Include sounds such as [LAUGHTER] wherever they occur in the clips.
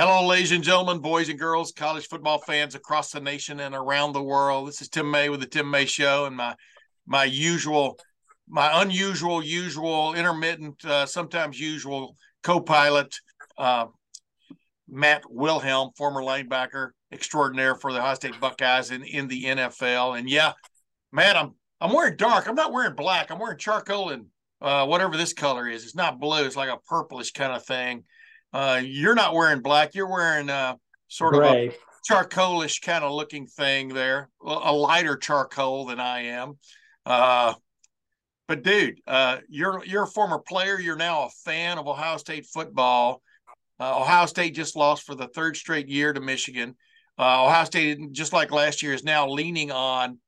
Hello, ladies and gentlemen, boys and girls, college football fans across the nation and around the world. This is Tim May with the Tim May Show, and my my usual, my unusual, usual, intermittent, uh, sometimes usual co-pilot, uh, Matt Wilhelm, former linebacker extraordinaire for the Ohio State Buckeyes in in the NFL. And yeah, Matt, I'm I'm wearing dark. I'm not wearing black. I'm wearing charcoal and uh, whatever this color is. It's not blue. It's like a purplish kind of thing. Uh, you're not wearing black. You're wearing uh, sort Gray. of a charcoalish kind of looking thing there, a lighter charcoal than I am. Uh, but dude, uh, you're you're a former player. You're now a fan of Ohio State football. Uh, Ohio State just lost for the third straight year to Michigan. Uh, Ohio State, just like last year, is now leaning on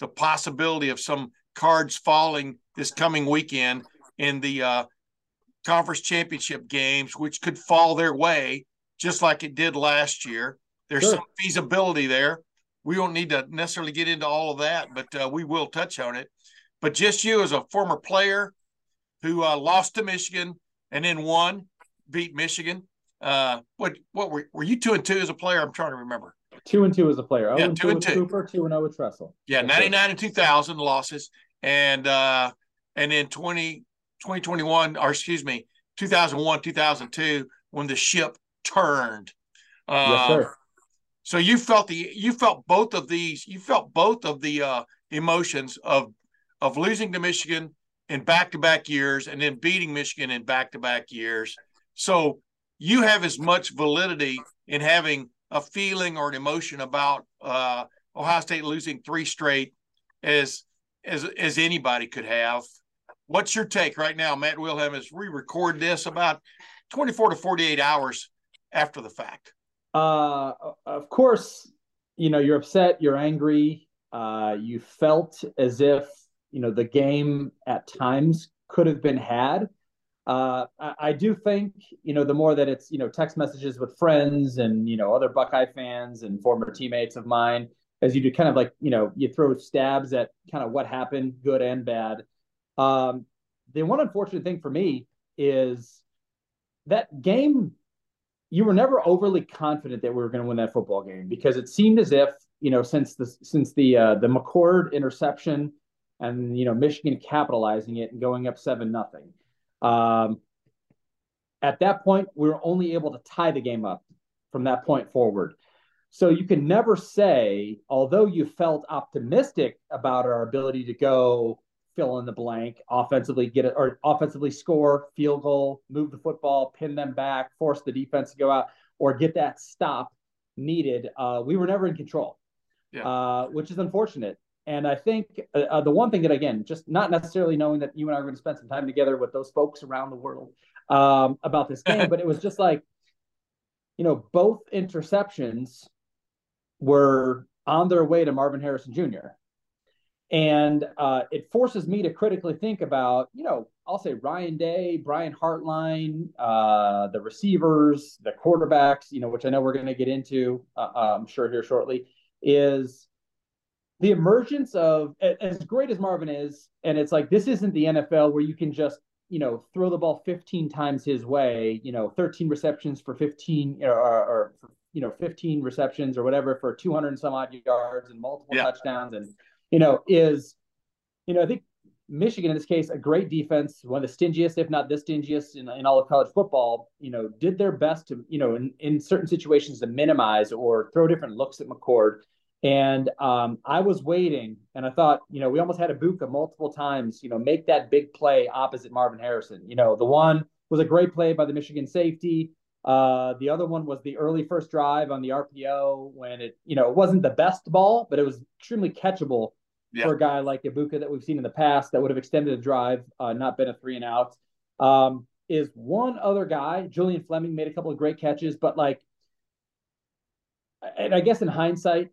the possibility of some cards falling this coming weekend in the uh, conference championship games, which could fall their way, just like it did last year. There's Sure. some feasibility there. We don't need to necessarily get into all of that, but uh, we will touch on it. But just you as a former player who uh, lost to Michigan and then won, beat Michigan. Uh, what what were were you two and two as a player? I'm trying to remember. Two and two as a player. Oh, Yeah, two two and with two. Cooper, two and zero with Tressel. Yeah, Yes, 99 and 2000 losses. And uh and then 20 2021 or excuse me, 2001, 2002 when the ship turned. Uh Yes, sir. so you felt the you felt both of these you felt both of the uh emotions of of losing to Michigan in back-to-back years and then beating Michigan in back-to-back years. So you have as much validity in having a feeling or an emotion about uh Ohio State losing three straight as as as anybody could have. What's your take right now, Matt Wilhelm, as we record this about 24 to 48 hours after the fact? Uh, of course, you know you're upset, you're angry. Uh, you felt as if you know the game at times could have been had. Uh, I, I do think you know the more that it's you know text messages with friends and you know other Buckeye fans and former teammates of mine, as you do kind of like you know you throw stabs at kind of what happened, good and bad. Um, the one unfortunate thing for me is that game you were never overly confident that we were going to win that football game because it seemed as if you know since the since the uh, the McCord interception and you know Michigan capitalizing it and going up seven nothing. Um, at that point, we were only able to tie the game up from that point forward. So you can never say, although you felt optimistic about our ability to go fill in the blank, offensively get it or offensively score, field goal, move the football, pin them back, force the defense to go out, or get that stop needed. Uh, we were never in control, Yeah. uh, which is unfortunate. And I think uh, uh, the one thing that, again, just not necessarily knowing that you and I are going to spend some time together with those folks around the world um, about this game, but it was just like, you know, both interceptions were on their way to Marvin Harrison Jr. And uh, it forces me to critically think about, you know, I'll say Ryan Day, Brian Hartline, uh, the receivers, the quarterbacks, you know, which I know we're going to get into, uh, I'm sure here shortly, is the emergence of as great as Marvin is, and it's like this isn't the NFL where you can just you know throw the ball 15 times his way, you know, 13 receptions for 15 or, or you know 15 receptions or whatever for 200 and some odd yards and multiple Yeah. touchdowns, and you know is you know I think Michigan in this case a great defense, one of the stingiest if not the stingiest in, in all of college football. You know, did their best to you know in, in certain situations to minimize or throw different looks at McCord. And um, I was waiting, and I thought, you know, we almost had Egbuka multiple times, you know, make that big play opposite Marvin Harrison. You know, the one was a great play by the Michigan safety. Uh, the other one was the early first drive on the RPO when it, you know, it wasn't the best ball, but it was extremely catchable Yeah. for a guy like Egbuka that we've seen in the past that would have extended a drive, uh, not been a three and out. Um, is one other guy. Julian Fleming made a couple of great catches, but like, and I guess in hindsight,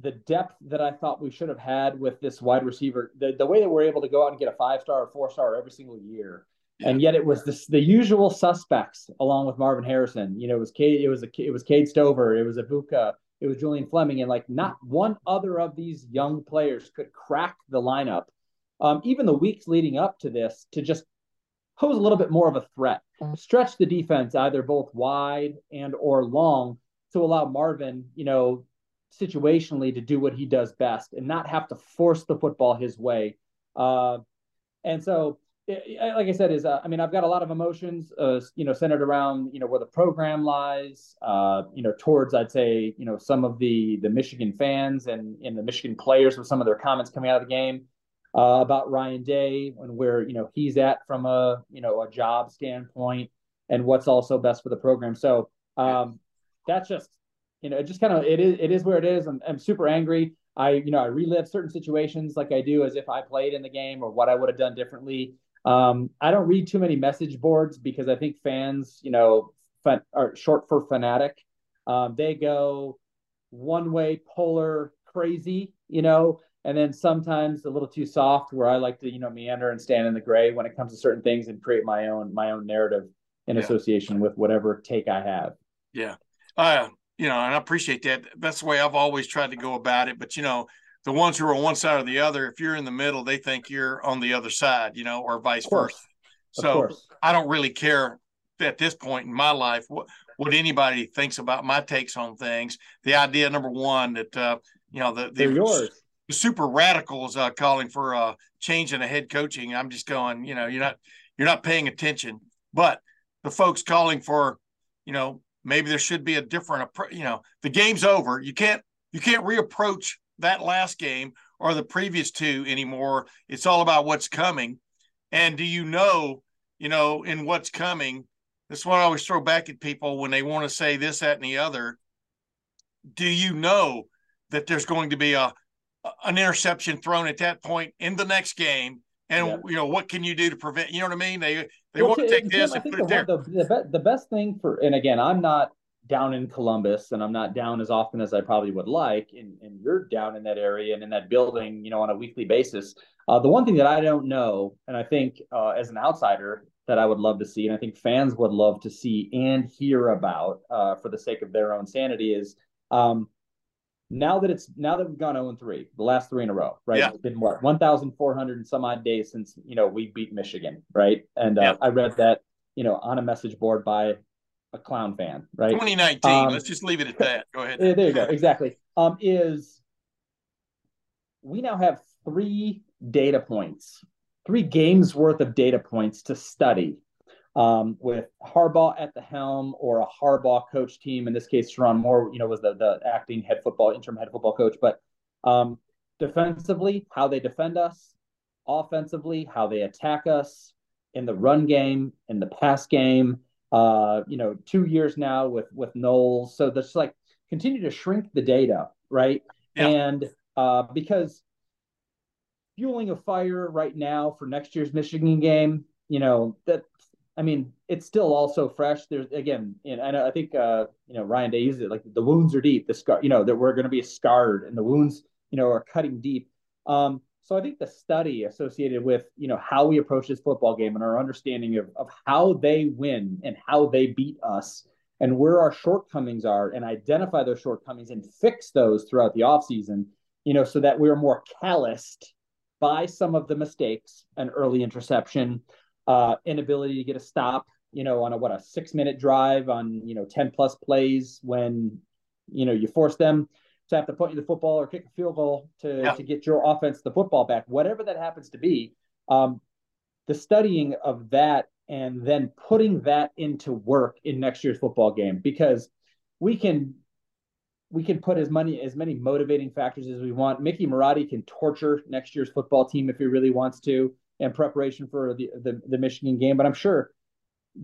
the depth that I thought we should have had with this wide receiver, the, the way that we're able to go out and get a five star or four star every single year. Yeah. And yet it was this, the usual suspects along with Marvin Harrison. You know, it was Cade, it was a, it was Cade Stover, it was Egbuka, it was Julian Fleming, and like not one other of these young players could crack the lineup. Um, even the weeks leading up to this, to just pose a little bit more of a threat, stretch the defense either both wide and or long to allow Marvin, you know, situationally to do what he does best and not have to force the football his way. Uh, and so, like I said, is uh, I mean, I've got a lot of emotions, uh, you know, centered around you know where the program lies, uh, you know, towards I'd say you know some of the the Michigan fans and and the Michigan players with some of their comments coming out of the game. Uh, about Ryan Day and where you know he's at from a you know a job standpoint and what's also best for the program. So um, that's just you know, it just kind of it is it is where it is. I'm, I'm super angry. I you know I relive certain situations like I do as if I played in the game or what I would have done differently. Um, I don't read too many message boards because I think fans, you know, fan, are short for fanatic. Um, they go one way, polar, crazy, you know, and then sometimes a little too soft, where I like to, you know, meander and stand in the gray when it comes to certain things and create my own my own narrative in yeah. association with whatever take I have. Yeah. Uh, you know, and I appreciate that. That's the way I've always tried to go about it. But you know, the ones who are on one side or the other, if you're in the middle, they think you're on the other side, you know, or vice versa. So I don't really care at this point in my life what what anybody thinks about my takes on things. The idea, number one, that uh, you know the the, the super radicals uh, calling for uh, change in the head coaching. I'm just going, you know, you're not you're not paying attention. But the folks calling for, you know, maybe there should be a different you know the game's over you can't you can't reapproach that last game or the previous two anymore. It's all about what's coming. And do you know you know in what's coming that's what i always throw back at people when they want to say this that and the other. Do you know that there's going to be a an interception thrown at that point in the next game? And yeah. you know what can you do to prevent you know what i mean? They they well, want to take this and put it there. the, the, the best thing for and again i'm not down in columbus and i'm not down as often as i probably would like and, and you're down in that area and in that building you know on a weekly basis uh, the one thing that i don't know and i think uh, as an outsider that i would love to see and i think fans would love to see and hear about uh, for the sake of their own sanity is um, now that it's now that we've gone 0 and 3, the last three in a row, right? Yeah. It's been what 1,400 and some odd days since you know we beat Michigan, right? And uh, yeah. I read that you know on a message board by a clown fan, right? 2019. Um, Let's just leave it at that. Go ahead. [LAUGHS] There you go. Exactly. Um, is we now have three data points, three games worth of data points to study um, with Harbaugh at the helm or a Harbaugh coach team. In this case, Sherrone Moore, you know, was the the acting head football interim head football coach. But um, defensively, how they defend us, offensively, how they attack us in the run game, in the pass game. Uh, you know, two years now with with Knowles, so there's like continue to shrink the data, right? Yeah. And uh, because fueling a fire right now for next year's Michigan game, you know that I mean, it's still also fresh. There's again, and I, I think uh, you know Ryan Day uses it like the wounds are deep. The scar, you know, that we're going to be scarred, and the wounds, you know, are cutting deep. Um, so I think the study associated with you know how we approach this football game and our understanding of of how they win and how they beat us and where our shortcomings are and identify those shortcomings and fix those throughout the offseason, you know, so that we're more calloused by some of the mistakes, an early interception, uh, inability to get a stop, you know, on a what a six minute drive on you know ten plus plays when you know you force them to have to put you the football or kick a field goal to yeah. to get your offense the football back, whatever that happens to be. Um, the studying of that and then putting that into work in next year's football game because we can we can put as many as many motivating factors as we want. Mickey Marotti can torture next year's football team if he really wants to in preparation for the, the, the Michigan game. But I'm sure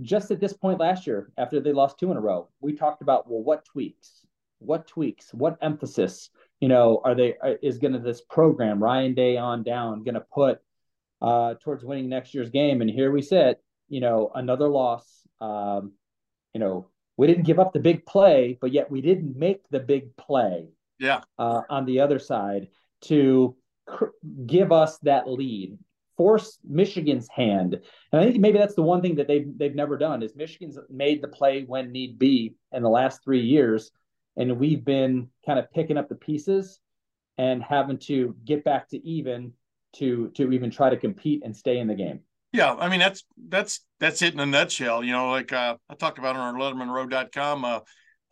just at this point last year, after they lost two in a row, we talked about well, what tweaks, what tweaks, what emphasis, you know, are they is going to this program Ryan Day on down going to put uh, towards winning next year's game? And here we sit, you know, another loss. Um, you know, we didn't give up the big play, but yet we didn't make the big play. Yeah. Uh, on the other side to cr- give us that lead, force Michigan's hand. And I think maybe that's the one thing that they've they've never done is Michigan's made the play when need be in the last three years, and we've been kind of picking up the pieces and having to get back to even to to even try to compete and stay in the game. Yeah, I mean that's that's that's it in a nutshell. You know, like uh, I talked about on our LettermenRow.com uh,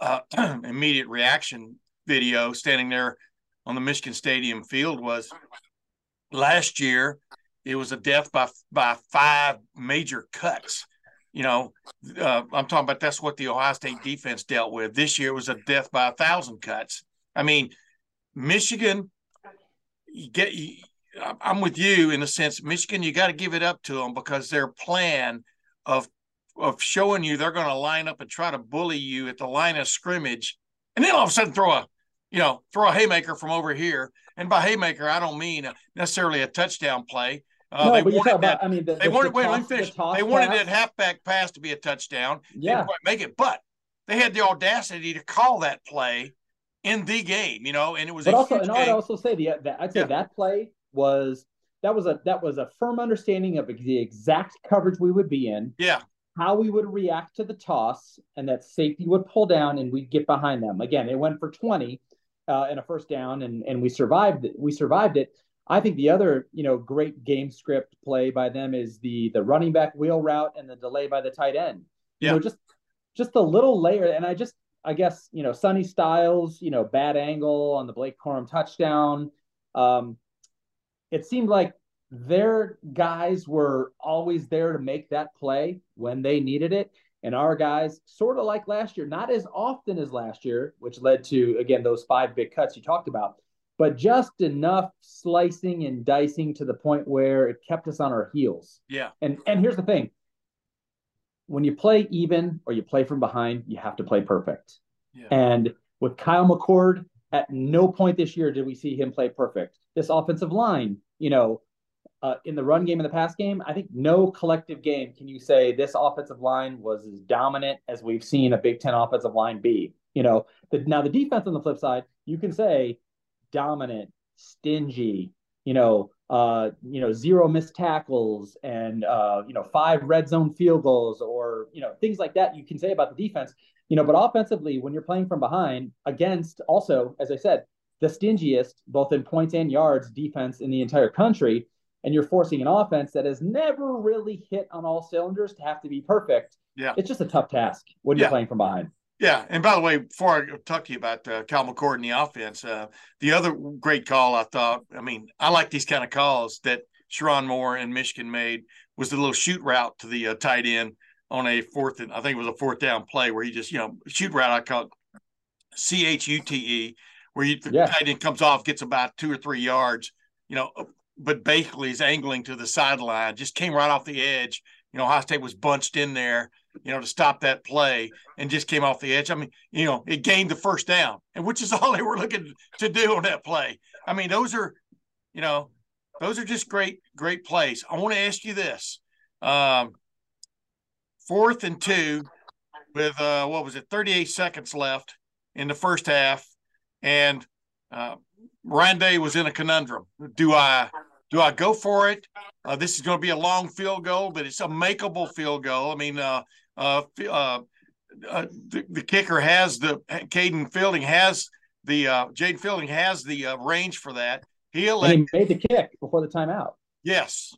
uh, [CLEARS THROAT] immediate reaction video, standing there on the Michigan Stadium field was last year. It was a death by by five major cuts. You know, uh, I'm talking about that's what the Ohio State defense dealt with. This year was a death by a thousand cuts. I mean, Michigan, you get. You, I'm with you in the sense, Michigan, you got to give it up to them because their plan of of showing you they're going to line up and try to bully you at the line of scrimmage, and then all of a sudden throw a you know, throw a haymaker from over here. And by haymaker, I don't mean necessarily a touchdown play. Uh, no, they but wanted that, about, I mean, the, they wanted, the wait, toss, let me finish. The they wanted pass. that halfback pass to be a touchdown. Yeah. make it, but they had the audacity to call that play in the game, you know, and it was but also, and I'd also say the, the I'd say yeah. that play was that was a that was a firm understanding of the exact coverage we would be in. Yeah. How we would react to the toss, and that safety would pull down, and we'd get behind them. Again, it went for twenty, uh, and a first down, and and we survived. It. We survived it. I think the other, you know, great game script play by them is the the running back wheel route and the delay by the tight end. You know, just just a little layer. And I just, I guess, you know, Sonny Styles, you know, bad angle on the Blake Corum touchdown. Um, it seemed like their guys were always there to make that play when they needed it. And our guys, sort of like last year, not as often as last year, which led to, again, those five big cuts you talked about, but just enough slicing and dicing to the point where it kept us on our heels. Yeah. And and here's the thing. When you play even or you play from behind, you have to play perfect. Yeah. And with Kyle McCord, at no point this year did we see him play perfect. This offensive line, you know, uh, in the run game and the pass game, I think no collective game can you say this offensive line was as dominant as we've seen a Big Ten offensive line be. You know, the, now the defense on the flip side, you can say dominant, stingy, you know, uh, you know, zero missed tackles and uh, you know, five red zone field goals or you know, things like that you can say about the defense. You know, but offensively, when you're playing from behind against also, as I said, the stingiest, both in points and yards, defense in the entire country, and you're forcing an offense that has never really hit on all cylinders to have to be perfect. Yeah. It's just a tough task when you're playing from behind. Yeah. And by the way, before I talk to you about uh, Cal McCord and the offense, uh, the other great call I thought, I mean, I like these kind of calls that Sherrone Moore and Michigan made was the little shoot route to the uh, tight end on a fourth, and I think it was a fourth down play where he just, you know, shoot route, I call C H U T E, where you, the yeah. tight end comes off, gets about two or three yards, you know, but basically is angling to the sideline, just came right off the edge. You know, Ohio State was bunched in there, you know, to stop that play and just came off the edge. I mean, you know, it gained the first down, and which is [LAUGHS] all they were looking to do on that play. I mean, those are, you know, those are just great, great plays. I want to ask you this. Um, fourth and two with uh, what was it, 38 seconds left in the first half, and uh, Ryan Day was in a conundrum. Do I do I go for it? Uh, this is going to be a long field goal, but it's a makeable field goal. I mean, uh, uh, uh, the, the, kicker has the Caden Fielding has the uh, Jayden Fielding has the uh, range for that. He elected, he made the kick before the timeout. Yes,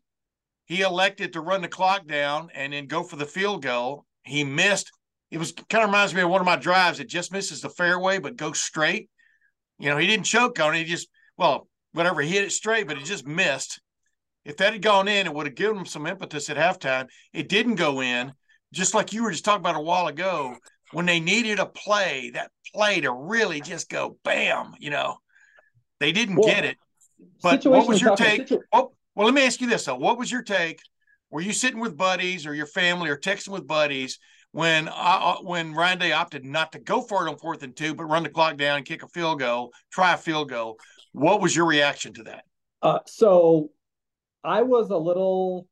he elected to run the clock down and then go for the field goal. He missed. It was kind of reminds me of one of my drives. It just misses the fairway but goes straight. You know, he didn't choke on it. He just well, whatever, he hit it straight, but it just missed. If that had gone in, it would have given him some impetus at halftime. It didn't go in, just like you were just talking about a while ago. When they needed a play, that play to really just go bam, you know, they didn't well, get it. But what was your take? Situ- oh, well, let me ask you this though. What was your take? Were you sitting with buddies or your family or texting with buddies when uh, uh, when Ryan Day opted not to go for it on fourth and two, but run the clock down and kick a field goal, try a field goal? What was your reaction to that? Uh, so I was a little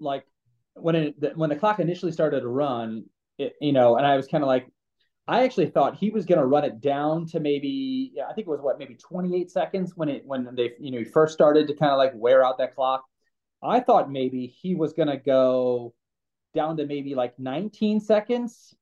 like when it when the clock initially started to run, it, you know, and I was kind of like, I actually thought he was going to run it down to maybe, yeah, I think it was what, maybe 28 seconds when it when they you know he first started to kind of like wear out that clock. I thought maybe he was going to go down to maybe like 19 seconds,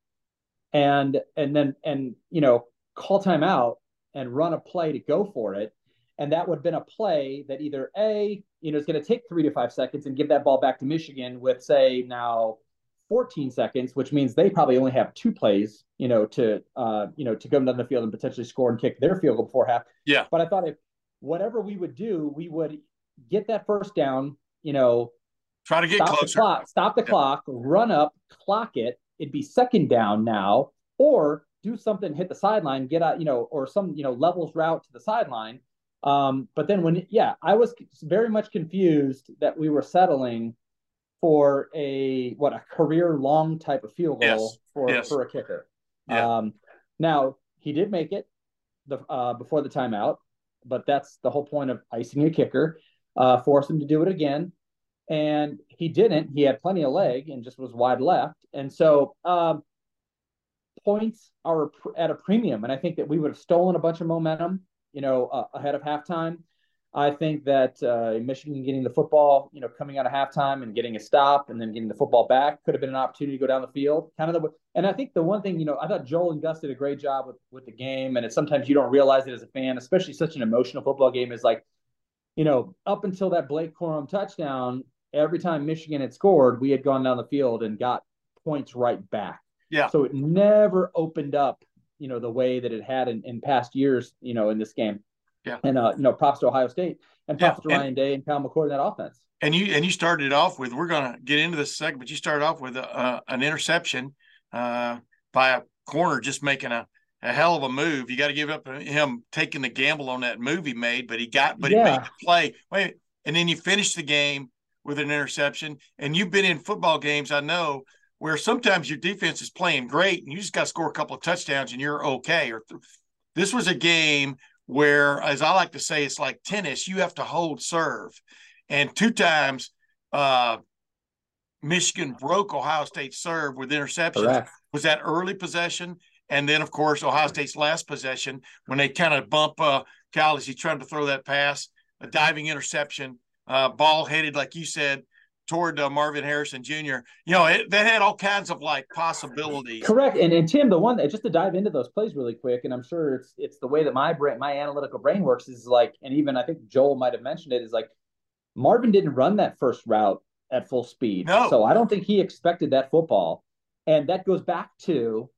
and and then and you know call timeout and run a play to go for it. And that would have been a play that either A, you know, is going to take three to five seconds and give that ball back to Michigan with, say, now 14 seconds, which means they probably only have two plays, you know, to, uh, you know, to go down the field and potentially score and kick their field goal before half. Yeah. But I thought if whatever we would do, we would get that first down, you know, Try to get stop closer. the clock, stop the Yeah. clock, run up, clock it. It'd be second down now, or do something, hit the sideline, get out, you know, or some, you know, levels route to the sideline. Um, but then when, yeah, I was very much confused that we were settling for a what a career long type of field goal Yes. for Yes. for a kicker. Yeah. Um, now he did make it the uh, before the timeout, but that's the whole point of icing a kicker. Uh, force him to do it again, and he didn't. He had plenty of leg and just was wide left, and so um, points are at a premium. And I think that we would have stolen a bunch of momentum, you know, uh, ahead of halftime. I think that uh, Michigan getting the football, you know, coming out of halftime and getting a stop and then getting the football back could have been an opportunity to go down the field. Kind of the and I think the one thing, you know, I thought Joel and Gus did a great job with with the game, and it's sometimes you don't realize it as a fan, especially such an emotional football game is like, you know, up until that Blake Corum touchdown, every time Michigan had scored, we had gone down the field and got points right back. Yeah. So it never opened up, you know, the way that it had in, in past years, you know, in this game. Yeah. And uh, you know, props to Ohio State and Yeah, props to and- Ryan Day and Kyle McCord in that offense. And you and you started it off with we're going to get into this second, But you started off with a, uh, an interception uh, by a corner, just making a, a hell of a move. You got to give up him taking the gamble on that move he made, but he got, but he made the play. Wait, and then you finish the game with an interception. And you've been in football games, I know, where sometimes your defense is playing great, and you just got to score a couple of touchdowns, and you're okay. Or th- this was a game where, as I like to say, it's like tennis. You have to hold serve, and two times uh, Michigan broke Ohio State's serve with interceptions. Correct. Was that early possession, and then of course Ohio State's last possession when they kind of bump uh, Cal as he's trying to throw that pass, a diving interception, uh, ball headed like you said toward uh, Marvin Harrison Jr. You know it, that had all kinds of like possibilities. Correct. And and Tim, the one that just to dive into those plays really quick, and I'm sure it's it's the way that my brain, my analytical brain works is like, and even I think Joel might have mentioned it is like Marvin didn't run that first route at full speed. No. So I don't think he expected that football. And that goes back to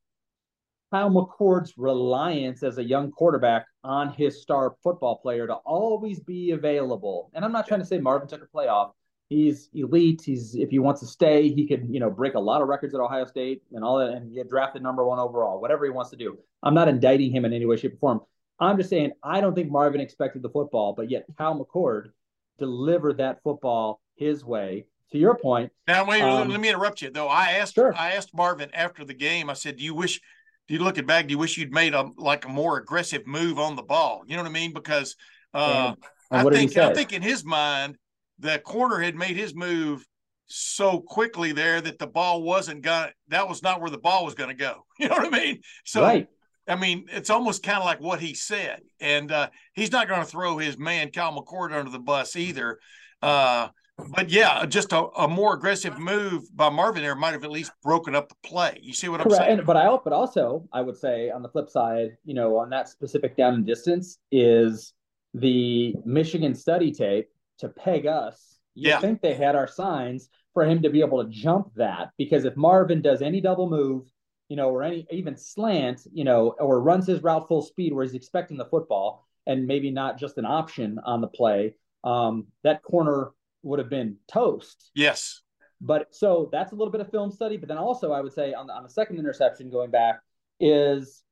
Kyle McCord's reliance as a young quarterback on his star football player to always be available. And I'm not trying to say Marvin took a play off. He's elite. He's if he wants to stay, he could, you know, break a lot of records at Ohio State and all that and get drafted number one overall, whatever he wants to do. I'm not indicting him in any way, shape, or form. I'm just saying I don't think Marvin expected the football, but yet Kyle McCord delivered that football his way. To your point, Now wait, Um, let me interrupt you though. I asked Sure. I asked Marvin after the game. I said, "Do you wish? Do you look at back? Do you wish you'd made a like a more aggressive move on the ball? You know what I mean? Because uh, and, and I what did he think? I think in his mind, the corner had made his move so quickly there that the ball wasn't gonna. That was not where the ball was going to go. [LAUGHS] You know what I mean? So right. I mean, it's almost kind of like what he said, and uh, he's not going to throw his man Cal McCord under the bus either. Uh, but yeah, just a, a more aggressive move by Marvin there might have at least broken up the play. You see what I'm Correct. saying? And, but I but also I would say on the flip side, you know, on that specific down and distance is the Michigan study tape to peg us. You Yeah. think they had our signs for him to be able to jump that because if Marvin does any double move, you know, or any even slant, you know, or runs his route full speed where he's expecting the football and maybe not just an option on the play, um, that corner would have been toast. yes. But so that's a little bit of film study. But then also, I would say on the, on the second interception going back is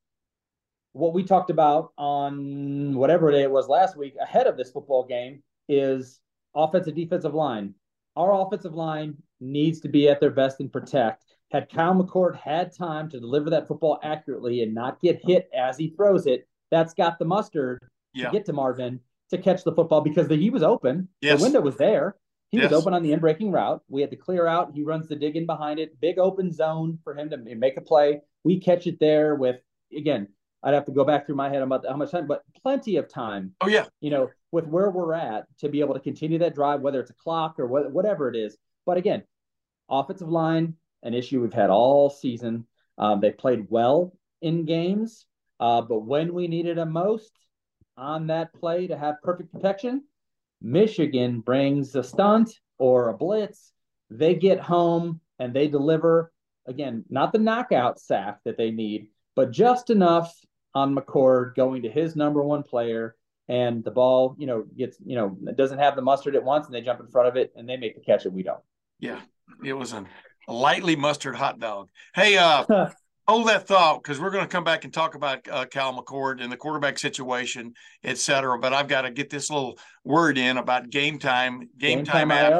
what we talked about on whatever day it was last week ahead of this football game is offensive defensive line. Our offensive line needs to be at their best and protect. Had Kyle McCord had time to deliver that football accurately and not get hit as he throws it, that's got the mustard Yeah. to get to Marvin to catch the football because the, he was open. Yes. The window was there. He Yes. was open on the in breaking route. We had to clear out. He runs the dig in behind it. Big open zone for him to make a play. We catch it there with again. I'd have to go back through my head about how much time, but plenty of time Oh yeah, you know, with where we're at to be able to continue that drive, whether it's a clock or what, whatever it is. But again, offensive line, an issue we've had all season. Um, they played well in games, uh, but when we needed them most on that play to have perfect protection, Michigan brings a stunt or a blitz. They get home and they deliver again, not the knockout sack that they need, but just enough on McCord going to his number one player and the ball, you know, gets, you know, it doesn't have the mustard at once and they jump in front of it and they make the catch and we don't. yeah. It was a lightly mustard hot dog. Hey, uh, [LAUGHS] hold that thought because we're going to come back and talk about uh, Cal McCord and the quarterback situation, et cetera. But I've got to get this little word in about game time, game, time, app.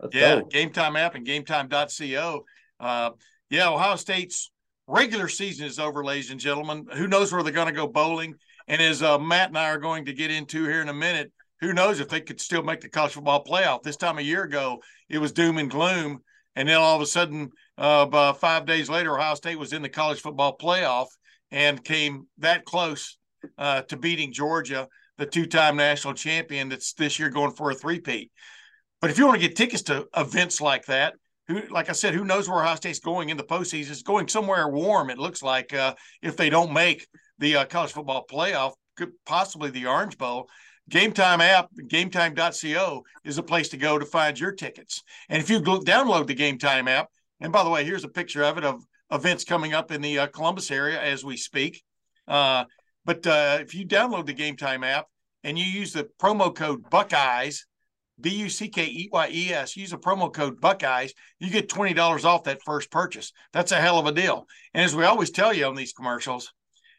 Let's Yeah, go. game time app and game gametime.co. Uh, yeah, Ohio State's regular season is over, ladies and gentlemen. Who knows where they're going to go bowling? And as uh, Matt and I are going to get into here in a minute, who knows if they could still make the college football playoff? This time a year ago, it was doom and gloom. And then all of a sudden, uh, about five days later, Ohio State was in the college football playoff and came that close uh, to beating Georgia, the two time national champion that's this year going for a three-peat. But if you want to get tickets to events like that, who, like I said, who knows where Ohio State's going in the postseason? It's going somewhere warm. It looks like uh, if they don't make the uh, college football playoff, could possibly the Orange Bowl. Game Time app, GameTime.co is a place to go to find your tickets. And if you download the Game Time app, and by the way, here's a picture of it of events coming up in the uh, Columbus area as we speak. Uh, but uh, if you download the Game Time app and you use the promo code Buckeyes, B U C K E Y E S. Use a promo code Buckeyes. You get twenty dollars off that first purchase. That's a hell of a deal. And as we always tell you on these commercials,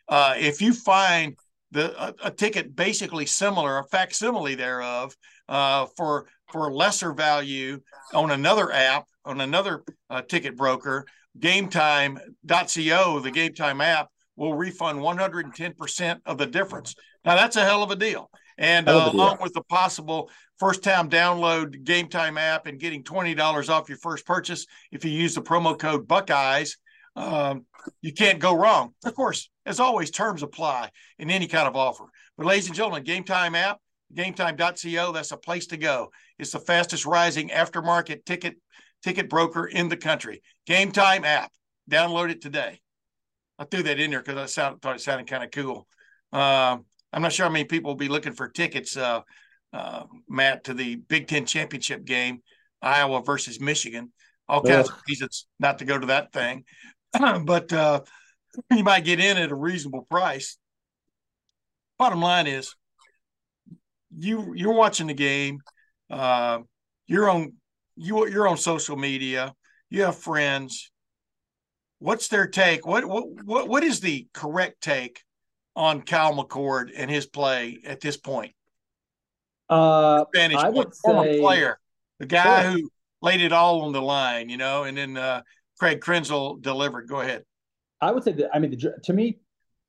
uh, if you find the a, a ticket basically similar, a facsimile thereof, uh, for for lesser value on another app on another uh, ticket broker, GameTime.co, the Game Time app will refund 110% of the difference. Now that's a hell of a deal. And uh, along with the possible first time download Game Time app and getting $20 off your first purchase if you use the promo code Buckeyes, um, you can't go wrong. Of course, as always, terms apply in any kind of offer. But ladies and gentlemen, Game Time app, GameTime.co, that's a place to go. It's the fastest rising aftermarket ticket ticket broker in the country. Game Time app, download it today. I threw that in there because I sound, thought it sounded kind of cool. Um, I'm not sure how many people will be looking for tickets, uh, uh, Matt, to the Big Ten championship game, Iowa versus Michigan. All kinds of reasons not to go to that thing, [CLEARS THROAT] but uh, you might get in at a reasonable price. Bottom line is, you you're watching the game. Uh, you're on you you're on social media. You have friends. What's their take? What what what what is the correct take on Cal McCord and his play at this point? Uh, Vantage I would former say- player, the guy Sure. who laid it all on the line, you know, and then uh, Craig Krenzel delivered. Go ahead. I would say that I mean the, to me,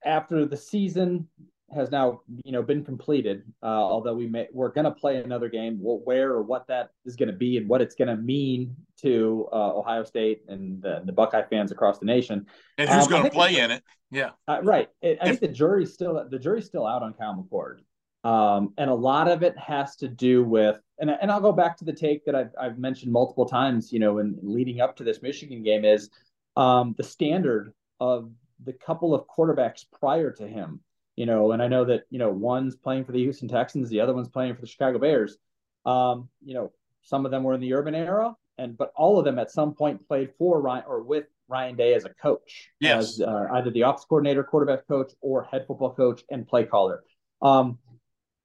after the season has now you know been completed, uh, although we may we're going to play another game, well, where or what that is going to be and what it's going to mean to uh, Ohio State and the, the Buckeye fans across the nation. And who's Um, going to play in it? Yeah. Uh, right. I I If- think the jury's still the jury's still out on Kyle McCord, um, and a lot of it has to do with and and I'll go back to the take that I've I've mentioned multiple times. You know, in leading up to this Michigan game is um, the standard of the couple of quarterbacks prior to him. You know, and I know that you know one's playing for the Houston Texans, the other one's playing for the Chicago Bears. Um, you know, some of them were in the Urban era, and but all of them at some point played for Ryan or with Ryan Day as a coach, Yes. as uh, either the office coordinator, quarterback coach, or head football coach and play caller. Um,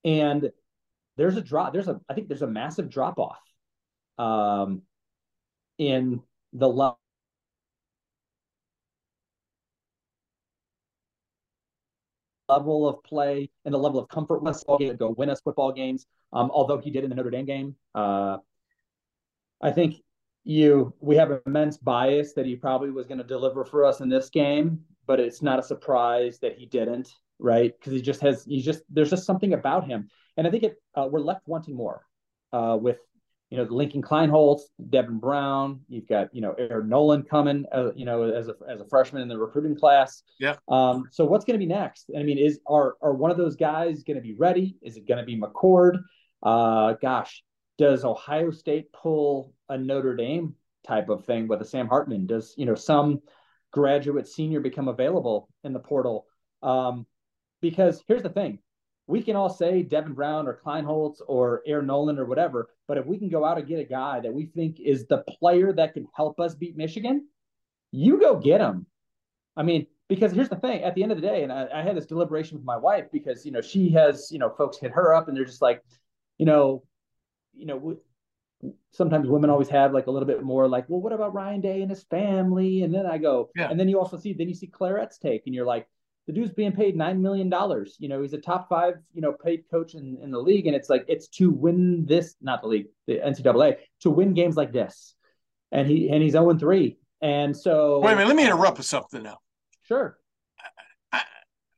and there's a drop. There's a I think there's a massive drop off um, in the level. level of play and the level of comfort with football game, go win us football games. Um, although he did in the Notre Dame game, uh, I think you we have immense bias that he probably was going to deliver for us in this game, but it's not a surprise that he didn't, right? Because he just has he just there's just something about him, and I think it uh, we're left wanting more uh, with you know, Lincoln Kienholz, Devin Brown. You've got, you know, Air Noland coming, uh, you know, as a, as a freshman in the recruiting class. Yeah. Um, so what's going to be next? I mean, is are are one of those guys going to be ready? Is it going to be McCord? Uh, gosh, does Ohio State pull a Notre Dame type of thing with a Sam Hartman? Does you know some graduate senior become available in the portal? Um, because here's the thing: we can all say Devin Brown or Kienholz or Air Noland or whatever, but if we can go out and get a guy that we think is the player that can help us beat Michigan, you go get him. I mean, because here's the thing: at the end of the day, and I, I had this deliberation with my wife because you know she has you know folks hit her up and they're just like, you know, you know, sometimes women always have like a little bit more like, well, what about Ryan Day and his family? And then I go, Yeah. and then you also see, then you see Claret's take, and you're like, the dude's being paid nine million dollars. You know, he's a top five, you know, paid coach in, in the league, and it's like it's to win this, not the league, the NCAA, to win games like this. And he and he's 0 3. And so Wait a minute. Let me interrupt with something now. Sure.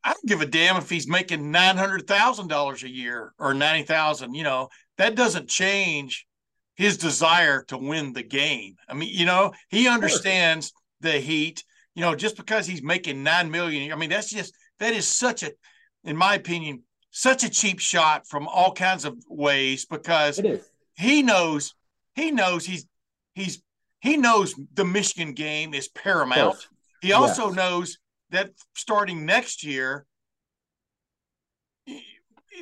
I don't give a damn if he's making nine hundred thousand dollars a year or ninety thousand. You know that doesn't change his desire to win the game. I mean, you know, he understands the heat. You know, just because he's making nine million, I mean, that's just that is such a, in my opinion, such a cheap shot from all kinds of ways because he knows he knows he's he's he knows the Michigan game is paramount. He also Yes. knows that starting next year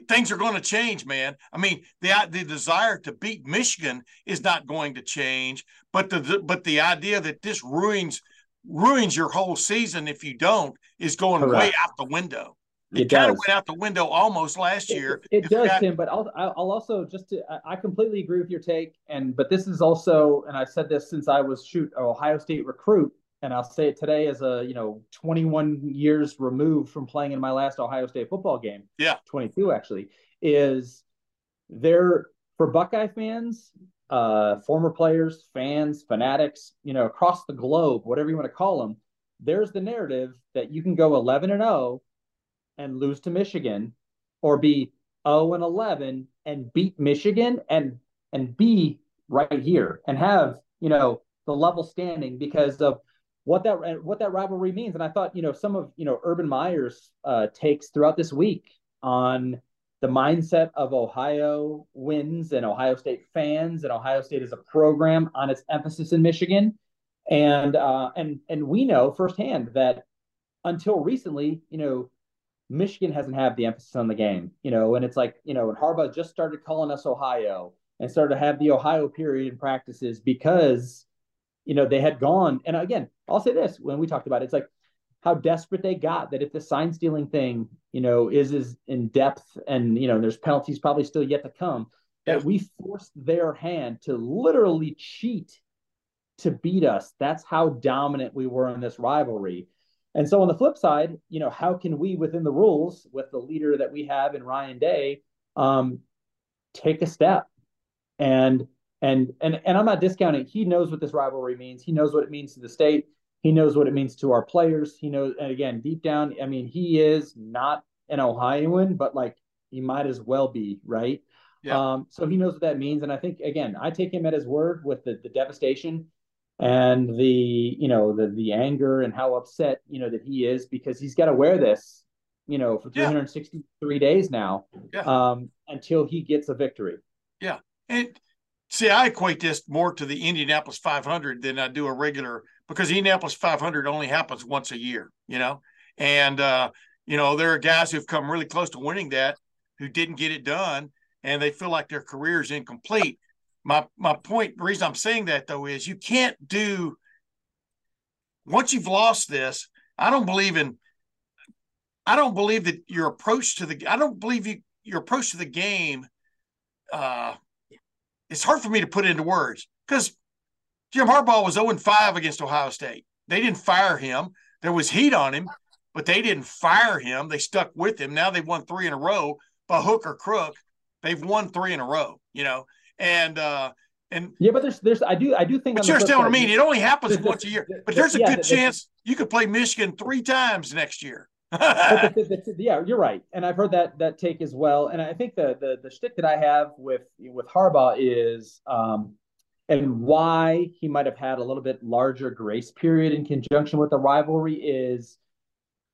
things are going to change, man. I mean, the the desire to beat Michigan is not going to change, but the but the idea that this ruins ruins your whole season if you don't is going way out the window. It kind of went out the window almost last year. It, it does, that- Tim. But I'll I'll also just to I- I completely agree with your take, and but this is also, and I've said this since I was shoot Ohio State recruit, and I'll say it today as a you know 21 years removed from playing in my last Ohio State football game. Yeah. 22 actually is there for Buckeye fans, uh, former players, fans, fanatics, you know, across the globe, whatever you want to call them. There's the narrative that you can go 11 and 0 and lose to Michigan, or be 0 and 11 and beat Michigan and and be right here and have you know the level standing because of what that what that rivalry means. And I thought you know some of you know Urban Meyer's uh, takes throughout this week on the mindset of Ohioans and Ohio State fans and Ohio State as a program on its emphasis in Michigan. And uh, and and we know firsthand that until recently, you know, Michigan hasn't had the emphasis on the game, you know, and it's like, you know, and Harbaugh just started calling us Ohio and started to have the Ohio period in practices because, you know, they had gone. And again, I'll say this when we talked about it, it's like how desperate they got that if the sign stealing thing, you know, is is in depth and you know, there's penalties probably still yet to come, that we forced their hand to literally cheat to beat us. That's how dominant we were in this rivalry. And so on the flip side, you know, how can we within the rules with the leader that we have in Ryan Day um take a step? And and and and I'm not discounting. He knows what this rivalry means. He knows what it means to the state. He knows what it means to our players. He knows and again, deep down, I mean, he is not an Ohioan, but like he might as well be, right? Yeah. Um, so he knows what that means. And I think again, I take him at his word with the, the devastation and the you know the the anger and how upset you know that he is because he's got to wear this you know for Yeah. 363 days now Yeah. um until he gets a victory Yeah. And see, I equate this more to the Indianapolis 500 than I do a regular because the Indianapolis 500 only happens once a year, you know. And uh, you know, there are guys who've come really close to winning that who didn't get it done, and they feel like their career is incomplete. My my point, the reason I'm saying that though is you can't do once you've lost this. I don't believe in. I don't believe that your approach to the. I don't believe you your approach to the game. Uh, it's hard for me to put into words because Jim Harbaugh was 0 5 against Ohio State. They didn't fire him. There was heat on him, but they didn't fire him. They stuck with him. Now they've won three in a row by hook or crook. They've won three in a row, you know. And uh and yeah but there's there's i do i do think but you're understand I mean? It only happens once a year. But the- there's a yeah, good chance you could play Michigan three times next year. But the, [LAUGHS] the, the, yeah, you're right, and I've heard that that take as well. And I think the the the shtick that I have with with Harbaugh is, um, and why he might have had a little bit larger grace period in conjunction with the rivalry is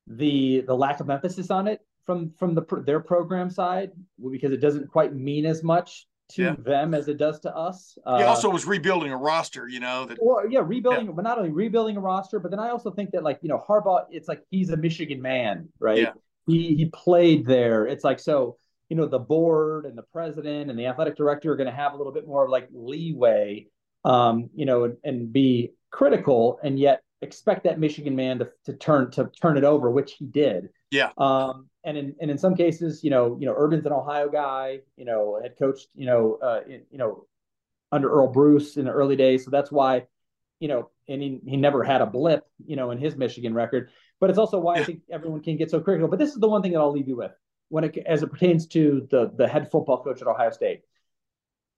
the the lack of emphasis on it from from the their program side because it doesn't quite mean as much to yeah. them as it does to us. He uh, also was rebuilding a roster, you know. That, well, yeah, rebuilding, yeah. but not only rebuilding a roster, but then I also think that like you know Harbaugh, it's like he's a Michigan man, right? Yeah. He he played there. It's like so you know the board and the president and the athletic director are going to have a little bit more of like leeway, um, you know, and, and be critical, and yet expect that Michigan man to, to turn to turn it over, which he did. Yeah. Um, and in and in some cases, you know, you know, Urban's an Ohio guy, you know, had coached, you know, uh, in, you know, under Earle Bruce in the early days, so that's why, you know, and he, he never had a blip, you know, in his Michigan record. But it's also why. I think everyone can get so critical. But this is the one thing that I'll leave you with when it as it pertains to the the head football coach at Ohio State.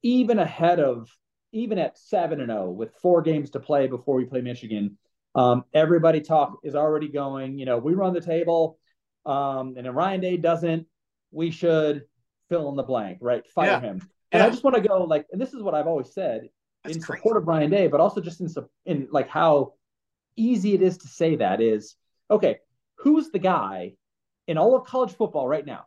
Even ahead of even at seven and zero oh, with four games to play before we play Michigan, um, everybody talk is already going. You know, we run the table um, and Ryan Day doesn't, we should fill in the blank, right? Fire yeah. him. And yeah. I just want to go like, and this is what I've always said That's in crazy. support of Ryan Day, but also just in in like how easy it is to say that is okay. Who's the guy in all of college football right now?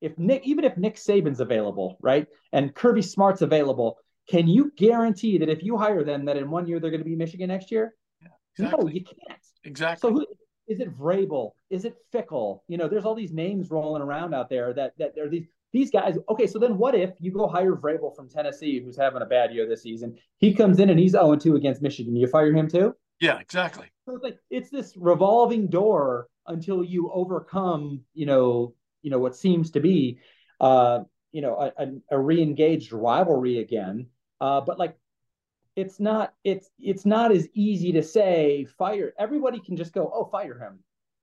If Nick, even if Nick Saban's available, right, and Kirby Smart's available, can you guarantee that if you hire them, that in one year they're going to be Michigan next year? Yeah, exactly. No, you can't. Exactly. So who, is it Vrabel? Is it Fickell? You know, there's all these names rolling around out there that that there are these these guys. Okay, so then what if you go hire Vrabel from Tennessee, who's having a bad year this season? He comes in and he's 0 2 against Michigan. You fire him too? Yeah, exactly. So it's like it's this revolving door until you overcome, you know, you know what seems to be, uh, you know, a, a, a re-engaged rivalry again. Uh, but like it's not it's it's not as easy to say fire everybody can just go oh fire him.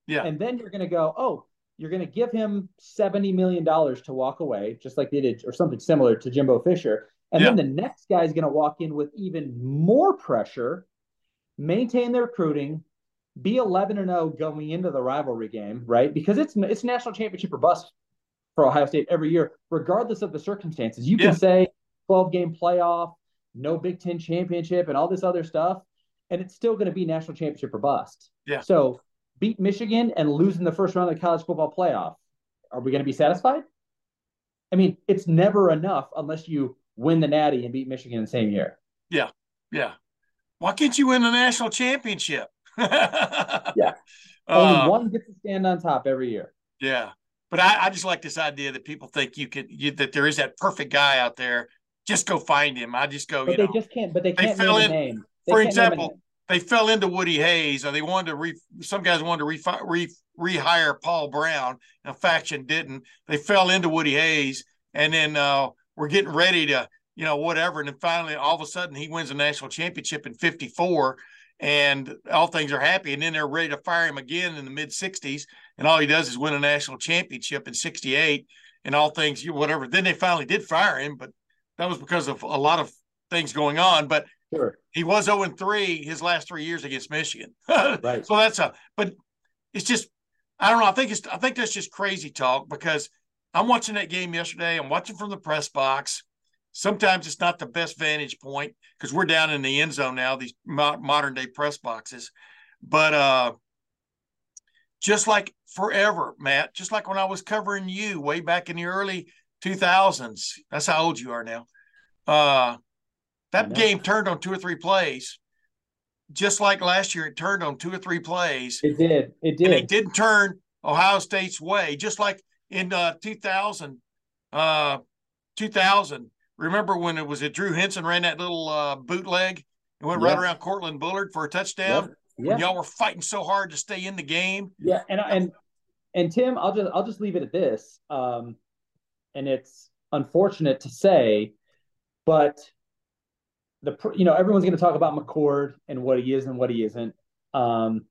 Yeah. And then you're going to go oh you're going to give him 70 million dollars to walk away just like they did or something similar to jimbo fisher. And yeah. then the next guy is going to walk in with even more pressure maintain their recruiting be 11 and 0 going into the rivalry game right? Because it's it's national championship or bust for ohio state every year regardless of the circumstances. You yeah. can say 12 game playoff no Big Ten championship and all this other stuff, and it's still going to be national championship or bust. Yeah. So beat Michigan and lose in the first round of the college football playoff. Are we going to be satisfied? I mean, it's never enough unless you win the Natty and beat Michigan in the same year. Yeah, yeah. Why can't you win the national championship? [LAUGHS] yeah. Only uh, one gets to stand on top every year. Yeah. But I, I just like this idea that people think you could you, that there is that perfect guy out there just go find him. I just go. But they know, just can't. But they can't they name in, name. For example, they fell into Woody Hayes, or they wanted to re. Some guys wanted to re, re, rehire Paul Brown, and a faction didn't. They fell into Woody Hayes, and then uh, we're getting ready to, you know, whatever. And then finally, all of a sudden, he wins a national championship in '54, and all things are happy. And then they're ready to fire him again in the mid '60s, and all he does is win a national championship in '68, and all things, you whatever. Then they finally did fire him, but that was because of a lot of things going on. But sure. he was 0 3 his last three years against Michigan. [LAUGHS] right. So that's a, but it's just, I don't know. I think it's, I think that's just crazy talk because I'm watching that game yesterday. I'm watching from the press box. Sometimes it's not the best vantage point because we're down in the end zone now, these mo- modern day press boxes. But uh, just like forever, Matt, just like when I was covering you way back in the early 2000s. That's how old you are now. Uh, that game turned on two or three plays. Just like last year, it turned on two or three plays. It did. It did. And it didn't turn Ohio State's way. Just like in uh, 2000, uh, 2000. Remember when it was it Drew Henson ran that little uh, bootleg and went right around Courtland Bullard for a touchdown? Yeah. When y'all were fighting so hard to stay in the game. Yeah, and and and Tim, I'll just I'll just leave it at this. Um, and it's unfortunate to say, but the you know everyone's going to talk about McCord and what he is and what he isn't. Um,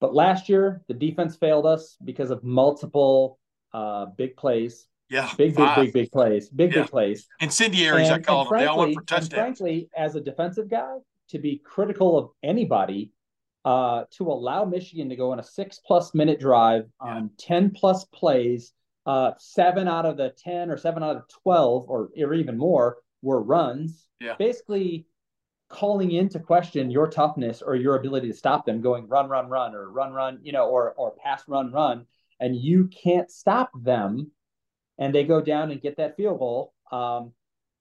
but last year the defense failed us because of multiple uh, big plays. Yeah, big, big, big, big plays, big, big plays. Incendiaries, I call them. Frankly, they all went for touchdowns. frankly, as a defensive guy, to be critical of anybody uh, to allow Michigan to go on a six plus minute drive on 10 plus plays. Uh, seven out of the 10 or seven out of 12 or, or even more were runs. Yeah. Basically, calling into question your toughness or your ability to stop them going run, run, run, or run, run, you know, or or pass, run, run, and you can't stop them, and they go down and get that field goal. Um,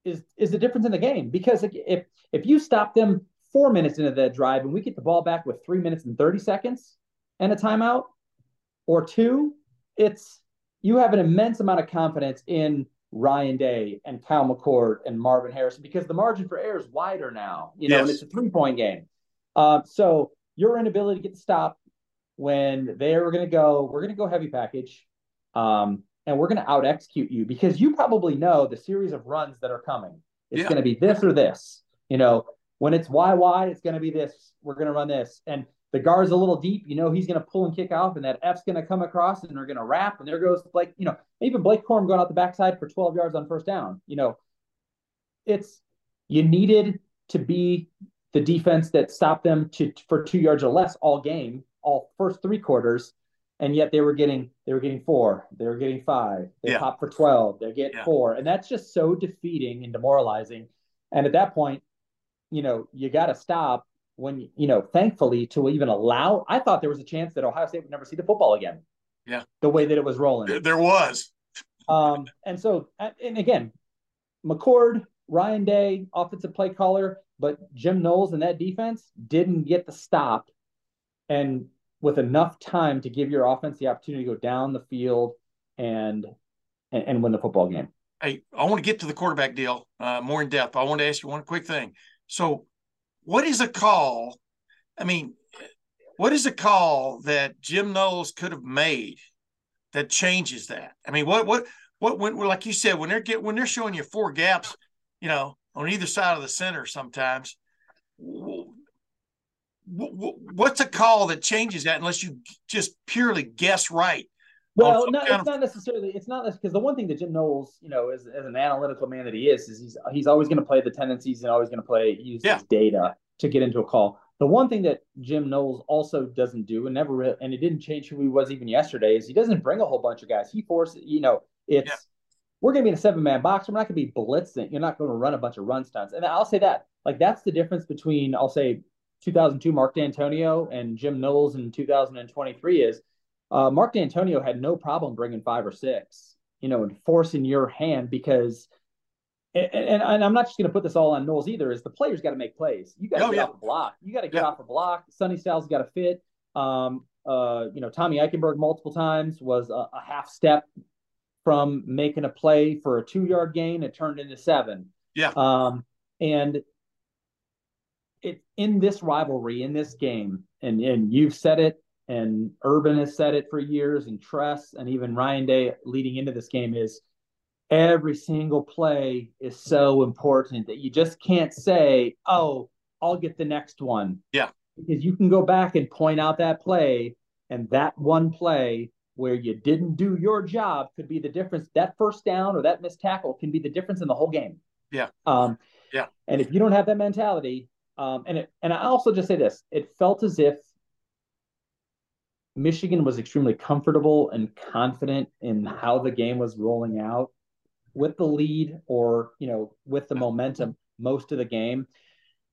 is is the difference in the game because if if you stop them four minutes into that drive and we get the ball back with three minutes and 30 seconds and a timeout or two, it's you have an immense amount of confidence in Ryan Day and Kyle McCord and Marvin Harrison because the margin for error is wider now, you know, yes. and it's a three point game. Uh, so your inability to get the stop when they are going to go, we're going to go heavy package, um, and we're going to out execute you because you probably know the series of runs that are coming. It's yeah. going to be this or this. You know, when it's YY, it's going to be this. We're going to run this. And the guard's a little deep. You know, he's going to pull and kick off, and that F's going to come across, and they're going to wrap. And there goes Blake, you know, even Blake Corum going out the backside for 12 yards on first down. You know, it's you needed to be the defense that stopped them to for two yards or less all game, all first three quarters, and yet they were getting they were getting four, they were getting five, they yeah. popped for 12, they get yeah. four, and that's just so defeating and demoralizing. And at that point, you know, you got to stop when, you know, thankfully to even allow, I thought there was a chance that Ohio State would never see the football again. Yeah. The way that it was rolling. There was. um, and so, and again, McCord, Ryan Day, offensive play caller, but Jim Knowles and that defense didn't get the stop and with enough time to give your offense the opportunity to go down the field and and, and win the football game. Hey, I want to get to the quarterback deal uh, more in depth. I want to ask you one quick thing. So, what is a call? I mean, what is a call that Jim Knowles could have made that changes that? I mean, what what what when like you said when they're get when they're showing you four gaps, you know, on either side of the center sometimes. What's a call that changes that unless you just purely guess right well, no, it's not necessarily. It's not because the one thing that Jim Knowles, you know, as, as an analytical man that he is, is he's he's always going to play the tendencies and always going to play use yeah. his data to get into a call. The one thing that Jim Knowles also doesn't do, and never, and it didn't change who he was even yesterday, is he doesn't bring a whole bunch of guys. He forces, you know, it's yeah. we're going to be in a seven man box. We're not going to be blitzing. You're not going to run a bunch of run stunts. And I'll say that, like that's the difference between I'll say 2002 Mark Dantonio and Jim Knowles in 2023 is uh, Mark Dantonio had no problem bringing five or six, you know, and forcing your hand because, and, and, and I'm not just going to put this all on Knowles either. Is the players got to make plays? You got to oh, get yeah. off a block. You got to get yeah. off a block. Sonny Styles got to fit. Um, uh, you know, Tommy Eichenberg multiple times was a, a half step from making a play for a two yard gain. It turned into seven. Yeah. Um, and it in this rivalry in this game, and and you've said it and Urban has said it for years, and Tress, and even Ryan Day leading into this game is every single play is so important that you just can't say, "Oh, I'll get the next one." Yeah, because you can go back and point out that play, and that one play where you didn't do your job could be the difference. That first down or that missed tackle can be the difference in the whole game. Yeah. Um, yeah. And if you don't have that mentality, um, and it, and I also just say this, it felt as if Michigan was extremely comfortable and confident in how the game was rolling out with the lead or, you know, with the momentum most of the game.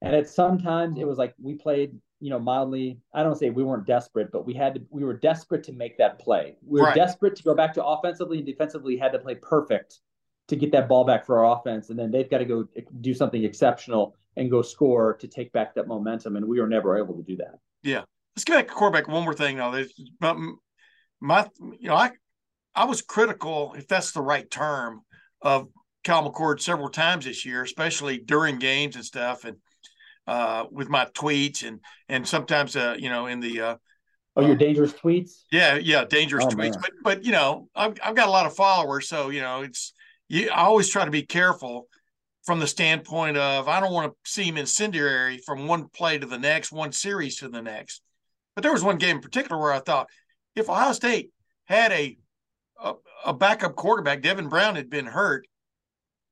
And at sometimes it was like we played, you know, mildly, I don't say we weren't desperate, but we had to, we were desperate to make that play. We were right. desperate to go back to offensively and defensively had to play perfect to get that ball back for our offense. And then they've got to go do something exceptional and go score to take back that momentum. And we were never able to do that. Yeah let's get back to quarterback. One more thing though. My, you know, I, I was critical, if that's the right term, of Cal McCord several times this year, especially during games and stuff, and uh, with my tweets and and sometimes, uh, you know, in the uh, oh, your dangerous tweets. Yeah, yeah, dangerous oh, tweets. Man. But but you know, I've I've got a lot of followers, so you know, it's you. I always try to be careful from the standpoint of I don't want to seem incendiary from one play to the next, one series to the next. But there was one game in particular where I thought if Ohio State had a a, a backup quarterback, Devin Brown had been hurt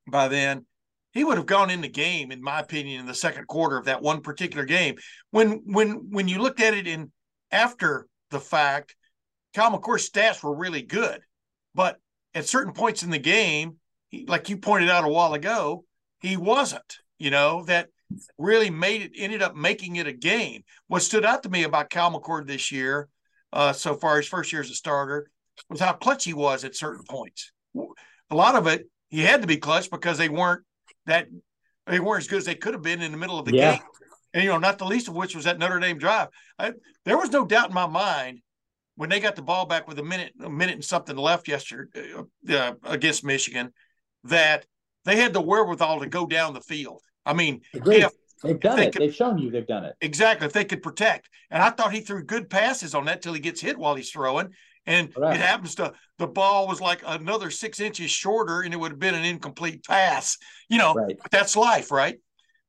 by then, he would have gone in the game, in my opinion, in the second quarter of that one particular game. When when when you looked at it in after the fact, Kyle McCord's stats were really good, but at certain points in the game, he, like you pointed out a while ago, he wasn't. You know that really made it ended up making it a game. What stood out to me about Cal McCord this year, uh, so far his first year as a starter, was how clutch he was at certain points. A lot of it he had to be clutch because they weren't that they weren't as good as they could have been in the middle of the yeah. game. And you know, not the least of which was that Notre Dame drive. I, there was no doubt in my mind when they got the ball back with a minute, a minute and something left yesterday uh, uh, against Michigan, that they had the wherewithal to go down the field. I mean, if, they've done they it. Could, they've shown you they've done it exactly. If they could protect, and I thought he threw good passes on that till he gets hit while he's throwing, and right. it happens to the ball was like another six inches shorter, and it would have been an incomplete pass. You know, right. that's life, right?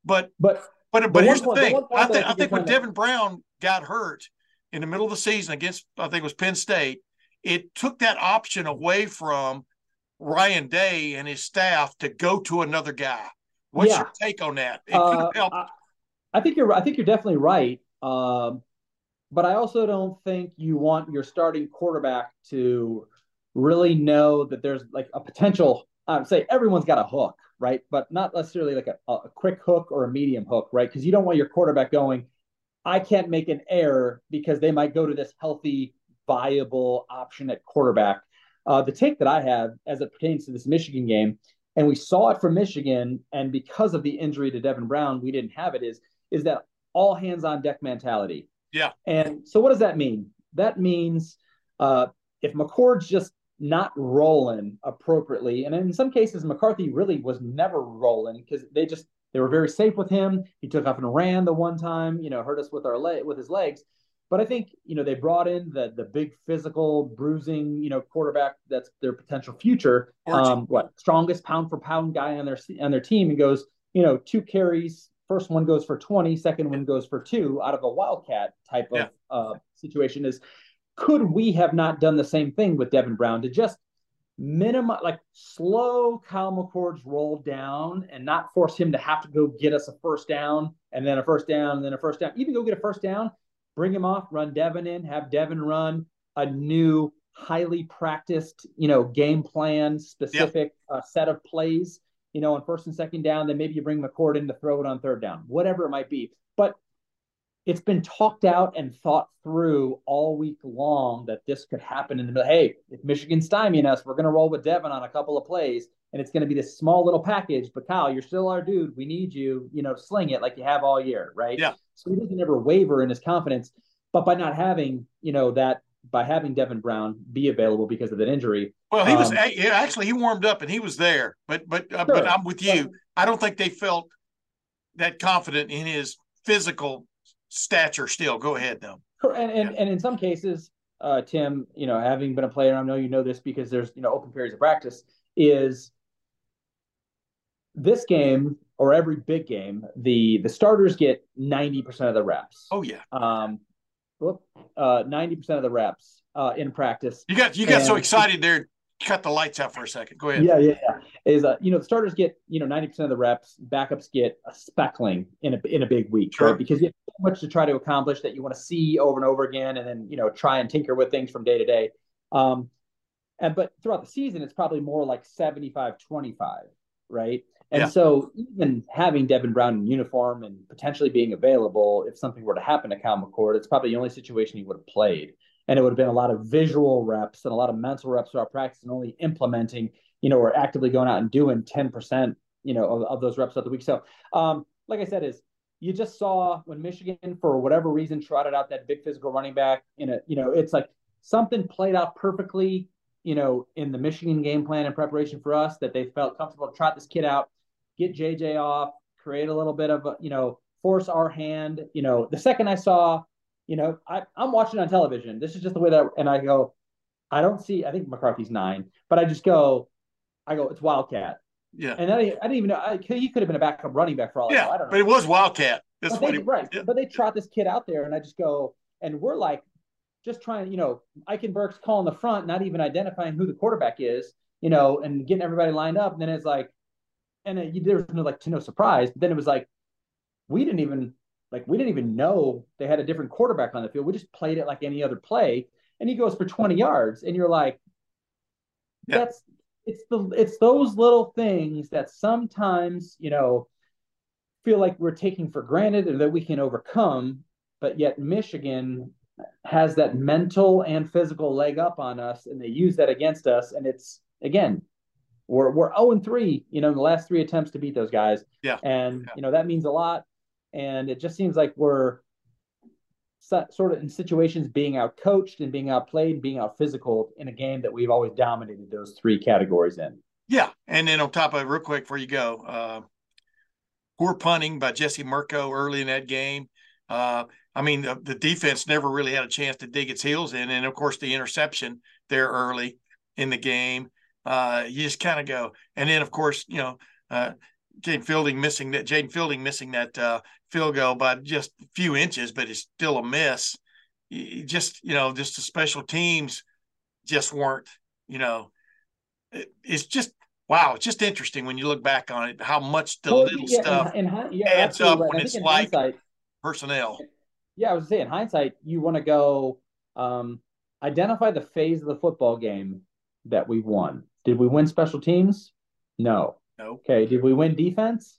But but but but here's the thing. The I think I think when Devin Brown got hurt in the middle of the season against I think it was Penn State, it took that option away from Ryan Day and his staff to go to another guy. What's yeah. your take on that? It uh, I, I, think you're I think you're definitely right. Um, but I also don't think you want your starting quarterback to really know that there's like a potential. I would say everyone's got a hook, right? But not necessarily like a, a quick hook or a medium hook, right? Because you don't want your quarterback going, I can't make an error because they might go to this healthy, viable option at quarterback. Uh, the take that I have as it pertains to this Michigan game, and we saw it from Michigan, and because of the injury to Devin Brown, we didn't have it. Is is that all hands on deck mentality? Yeah. And so, what does that mean? That means uh, if McCord's just not rolling appropriately, and in some cases, McCarthy really was never rolling because they just they were very safe with him. He took off and ran the one time, you know, hurt us with our leg with his legs. But I think you know they brought in the the big physical bruising you know quarterback that's their potential future. Um, what strongest pound for pound guy on their on their team and goes you know two carries first one goes for 20, second one goes for two out of a wildcat type of yeah. uh, situation is could we have not done the same thing with Devin Brown to just minimize, like slow Kyle McCord's roll down and not force him to have to go get us a first down and then a first down and then a first down, even go get a first down, bring him off, run Devin in, have Devin run a new highly practiced, you know, game plan specific uh, set of plays you know, on first and second down, then maybe you bring McCord in to throw it on third down, whatever it might be. But it's been talked out and thought through all week long that this could happen in the middle. Hey, if Michigan's stymieing us, we're going to roll with Devin on a couple of plays, and it's going to be this small little package. But Kyle, you're still our dude. We need you, you know, sling it like you have all year, right? Yeah. So he doesn't ever waver in his confidence. But by not having, you know, that by having Devin Brown be available because of that injury. Well, he was um, actually he warmed up and he was there, but but uh, sure. but I'm with you. I don't think they felt that confident in his physical stature. Still, go ahead though. And and, yeah. and in some cases, uh, Tim, you know, having been a player, I know you know this because there's you know open periods of practice. Is this game or every big game, the the starters get ninety percent of the reps. Oh yeah. Um, uh, ninety percent of the reps uh, in practice. You got you got and, so excited there. Cut the lights out for a second. Go ahead. Yeah, yeah, yeah. Is uh, you know the starters get you know ninety percent of the reps. Backups get a speckling in a in a big week, sure. right? Because you have so much to try to accomplish that you want to see over and over again, and then you know try and tinker with things from day to day. Um, and but throughout the season, it's probably more like 75 25, right? And yeah. so even having Devin Brown in uniform and potentially being available, if something were to happen to Cal McCord, it's probably the only situation he would have played. And it would have been a lot of visual reps and a lot of mental reps throughout practice and only implementing, you know, or actively going out and doing 10%, you know, of, of those reps of the week. So, um, like I said, is you just saw when Michigan, for whatever reason, trotted out that big physical running back in a, you know, it's like something played out perfectly, you know, in the Michigan game plan and preparation for us that they felt comfortable to trot this kid out get JJ off, create a little bit of, a, you know, force our hand. You know, the second I saw, you know, I, I'm watching on television. This is just the way that, and I go, I don't see, I think McCarthy's nine, but I just go, I go, it's Wildcat. Yeah. And I, I didn't even know, I, he could have been a backup running back for all yeah, I don't know. But it was Wildcat. That's they, he, right. Yeah. But they trot this kid out there, and I just go, and we're like, just trying, you know, Eichenberg's calling the front, not even identifying who the quarterback is, you know, and getting everybody lined up. And then it's like, and it, there was no like to no surprise. But then it was like we didn't even like we didn't even know they had a different quarterback on the field. We just played it like any other play, and he goes for 20 yards, and you're like, Yeah. that's it's the it's those little things that sometimes you know feel like we're taking for granted or that we can overcome, but yet Michigan has that mental and physical leg up on us, and they use that against us, and it's again. We're, we're 0 and 3, you know, in the last three attempts to beat those guys. Yeah. And, Yeah. you know, that means a lot and it just seems like we're so- sort of in situations being out coached and being outplayed and being out physical in a game that we've always dominated those three categories in. Yeah, and then on top of it, real quick before you go, uh, poor punting by Jesse Mirco early in that game. Uh, I mean, the, the defense never really had a chance to dig its heels in, and of course the interception there early in the game. Uh, you just kind of go, and then of course you know uh, Jayden Fielding missing that Jayden Fielding missing that uh, field goal by just a few inches, but it's still a miss. You just you know, just the special teams just weren't. You know, it, it's just wow. It's just interesting when you look back on it how much the Well, little yeah, stuff in, hi- yeah, adds up right. when it's like personnel. yeah, I was saying, hindsight, you want to go um, identify the phase of the football game that we won. Did we win special teams? No. No. Okay. Did we win defense?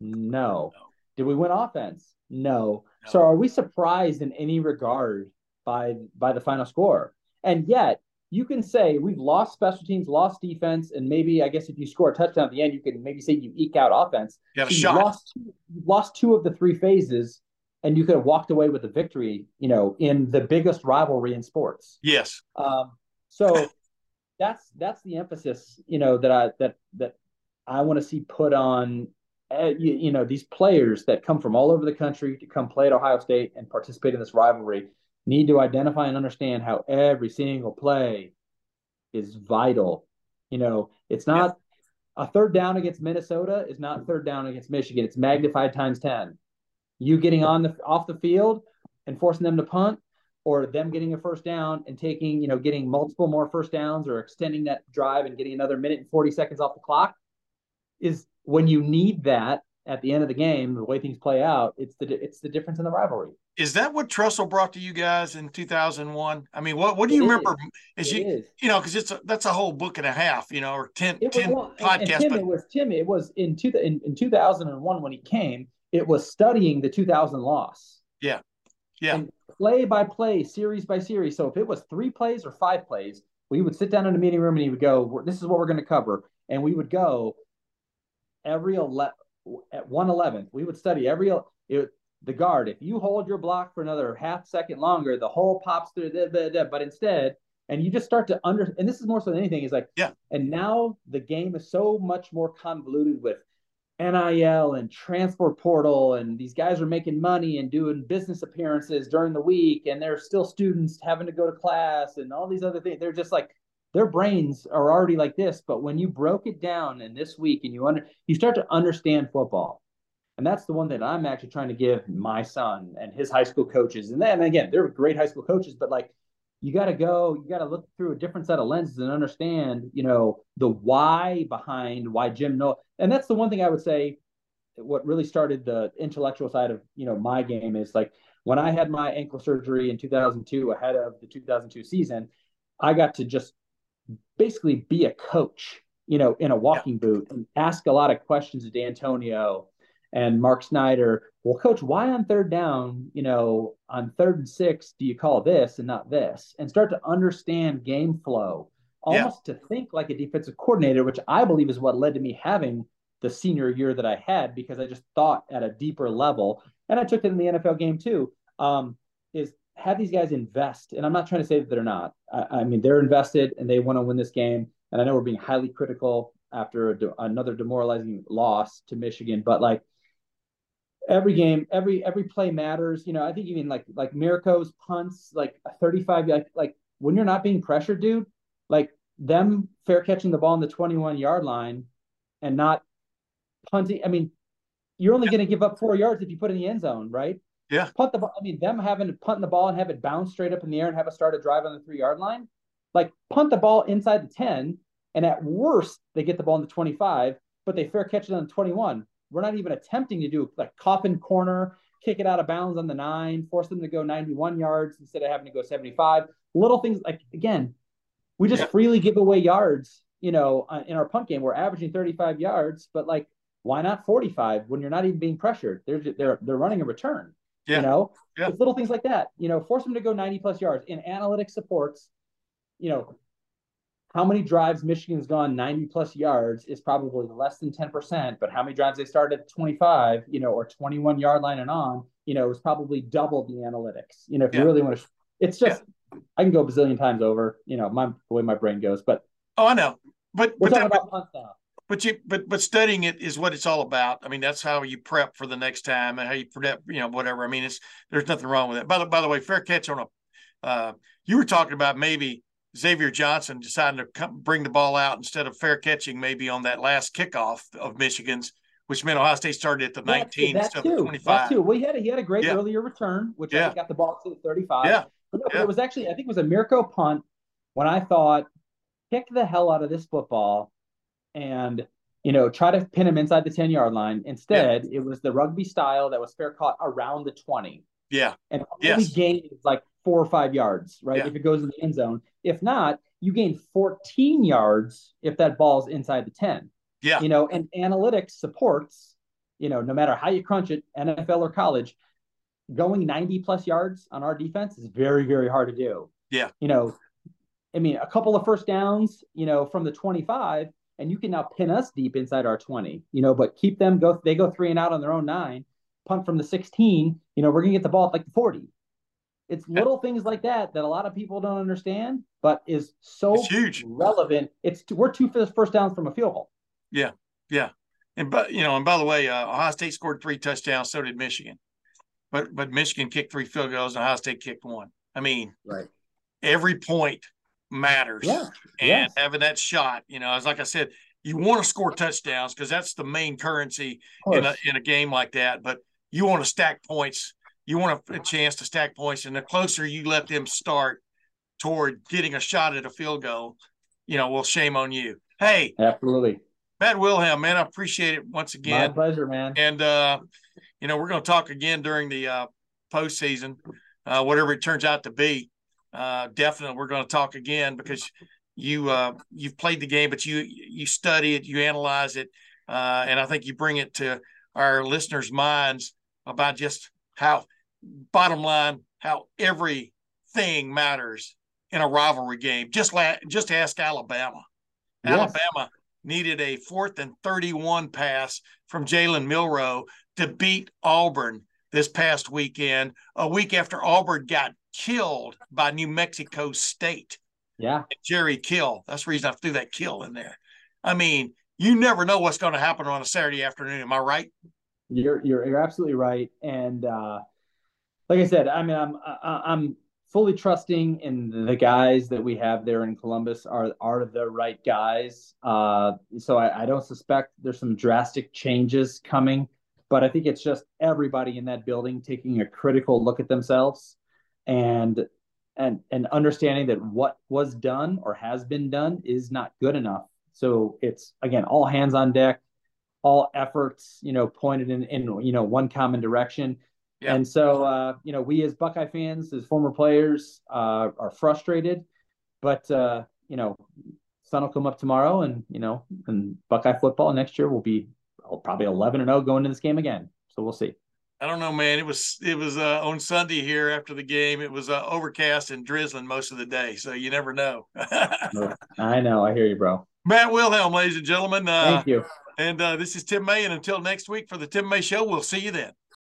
No. No. Did we win offense? No. No. So are we surprised in any regard by by the final score? And yet you can say we've lost special teams, lost defense, and maybe I guess if you score a touchdown at the end, you can maybe say you eke out offense. You a So you shot. lost two, lost two of the three phases, and you could have walked away with a victory. You know, in the biggest rivalry in sports. Yes. Um, so that's that's the emphasis, you know, that I that that I want to see put on, uh, you, you know, these players that come from all over the country to come play at Ohio State and participate in this rivalry need to identify and understand how every single play is vital. You know, it's not a third down against Minnesota is not third down against Michigan. It's magnified times ten. You getting on the off the field and forcing them to punt or them getting a first down and taking, you know, getting multiple more first downs or extending that drive and getting another minute and 40 seconds off the clock is when you need that at the end of the game, the way things play out, it's the it's the difference in the rivalry. Is that what Tressel brought to you guys in 2001? I mean, what what do you is. remember? Is It you is. you know because it's a, that's a whole book and a half, you know, or 10, It was 10 well, podcasts. Tim, but it was Tim. It was in two in, in 2001 when he came. It was studying the 2000 loss. Yeah. Yeah. And play by play, series by series. So if it was three plays or five plays, we would sit down in a meeting room and he would go, "This is what we're going to cover," and we would go every 11 at 111. We would study every it, the guard. If you hold your block for another half second longer, the hole pops through. Da, da, da. But instead, and you just start to under. And this is more so than anything. Is like Yeah. And now the game is so much more convoluted with NIL and transfer portal, and these guys are making money and doing business appearances during the week, and they're still students having to go to class and all these other things. They're just like their brains are already like this. But when you broke it down in this week and you under you start to understand football. And that's the one that I'm actually trying to give my son and his high school coaches. And then again, they're great high school coaches, but like you got to go, you got to look through a different set of lenses and understand, you know, the why behind why Jim no And that's the one thing I would say. What really started the intellectual side of you know my game is like when I had my ankle surgery in 2002 ahead of the 2002 season, I got to just basically be a coach, you know, in a walking boot and ask a lot of questions to Dantonio and Mark Snyder. Well, coach, why on third down, you know, on third and six, do you call this and not this? And start to understand game flow, Yeah. almost to think like a defensive coordinator, which I believe is what led to me having the senior year that I had because I just thought at a deeper level. And I took it in the NFL game too. Um, is have these guys invest, and I'm not trying to say that they're not. I, I mean, they're invested and they want to win this game. And I know we're being highly critical after a de- another demoralizing loss to Michigan, but like every game, every every play matters. You know, I think even like like Mirco's punts, like a 35, like like when you're not being pressured, dude, like them fair catching the ball on the 21 yard line and not punting. I mean, you're only going to give up four yards if you put in the end zone, right? Yeah. Punt the ball. I mean, them having to punt the ball and have it bounce straight up in the air and have a start a drive on the three yard line. Like punt the ball inside the 10, and at worst, they get the ball in the 25, but but they fair catch it on the 21. We're not even attempting to do like coffin corner, kick it out of bounds on the nine, force them to go 91 yards instead of having to go 75. Little things like, again, we just Yeah. freely give away yards, you know, uh, in our punt game. We're averaging 35 yards, but like, why not 45 when you're not even being pressured? They're, they're, they're running a return, Yeah. you know? Yeah. It's little things like that, you know, force them to go 90 plus yards. In analytics supports, you know, how many drives Michigan's gone 90 plus yards is probably less than 10%, but how many drives they started at 25, you know, or 21 yard line and on, you know, is probably double the analytics. You know, if Yeah. you really want to, it's just, I can go a bazillion times over, you know, my, the way my brain goes, but Oh, I know. But we're but talking that, about now. but you but but studying it is what it's all about. I mean, that's how you prep for the next time and how you prep, you know, whatever. I mean, it's there's nothing wrong with it. By the by the way, fair catch on a. Uh, you were talking about maybe Xavier Johnson deciding to come, bring the ball out instead of fair catching maybe on that last kickoff of Michigan's, which meant Ohio State started at the That 19 too, that instead of the too, 25. that too. We had a, he had a great Yeah. earlier return, which I Yeah. think got the ball to the 35. Yeah. But no, Yeah. it was actually, I think it was a Mirco punt when I thought, kick the hell out of this football and, you know, try to pin him inside the 10 yard line. Instead, it was the rugby style that was fair caught around the 20 Yeah, and Yes. gains like four or five yards, right? Yeah. If it goes in the end zone. If not, you gain 14 yards if that ball's inside the 10 yeah, you know, and analytics supports, you know, no matter how you crunch it, NFL or college, going 90 plus yards on our defense is very, very hard to do. Yeah. You know, I mean, a couple of first downs, you know, from the 25, and you can now pin us deep inside our 20, you know, but keep them go, they go three and out on their own nine, punt from the 16, you know, we're going to get the ball at like the 40. It's little things like that that a lot of people don't understand, but is so It's huge. relevant. It's we're two first downs from a field goal. yeah, yeah. And but you know, and by the way, uh, Ohio State scored three touchdowns. So did Michigan. But but Michigan kicked three field goals and Ohio State kicked one. I mean, Right. every point matters. Yeah. and Yes. having that shot, you know, as like I said, you want to score touchdowns because that's the main currency in a in a game like that. But you want to stack points. You want a, a chance to stack points, and the closer you let them start toward getting a shot at a field goal, you know, well, shame on you. Hey, Absolutely. Matt Wilhelm, man, I appreciate it once again. My pleasure, man. And uh, you know, we're going to talk again during the uh, postseason, uh, whatever it turns out to be. Uh, definitely, we're going to talk again because you uh, you've played the game, but you you study it, you analyze it, uh, and I think you bring it to our listeners' minds about just how, bottom line, how everything matters in a rivalry game. Just la- just ask Alabama. Yes. Alabama needed a fourth and 31 pass from Jalen Milroe to beat Auburn this past weekend, a week after Auburn got killed by New Mexico State. Yeah. Jerry Kill. That's the reason I threw that kill in there. I mean, you never know what's going to happen on a Saturday afternoon. Am I right? You're you're you're absolutely right. And uh like I said, I mean I'm I, I'm fully trusting in the guys that we have there in Columbus are are the right guys. Uh so I, I don't suspect there's some drastic changes coming, but I think it's just everybody in that building taking a critical look at themselves and and and understanding that what was done or has been done is not good enough. So it's again all hands on deck, all efforts, you know, pointed in in you know one common direction. Yeah. And so uh, you know, we as Buckeye fans, as former players, uh, are frustrated, but uh, you know, sun will come up tomorrow, and you know, and Buckeye football next year will be oh, probably eleven and zero going into this game again. So we'll see. I don't know, man. It was it was uh, on Sunday here after the game. It was uh, overcast and drizzling most of the day, so you never know. [LAUGHS] I know, I hear you, bro. Matt Wilhelm, ladies and gentlemen. Uh, Thank you. And uh, this is Tim May. And until next week for the Tim May Show, we'll see you then.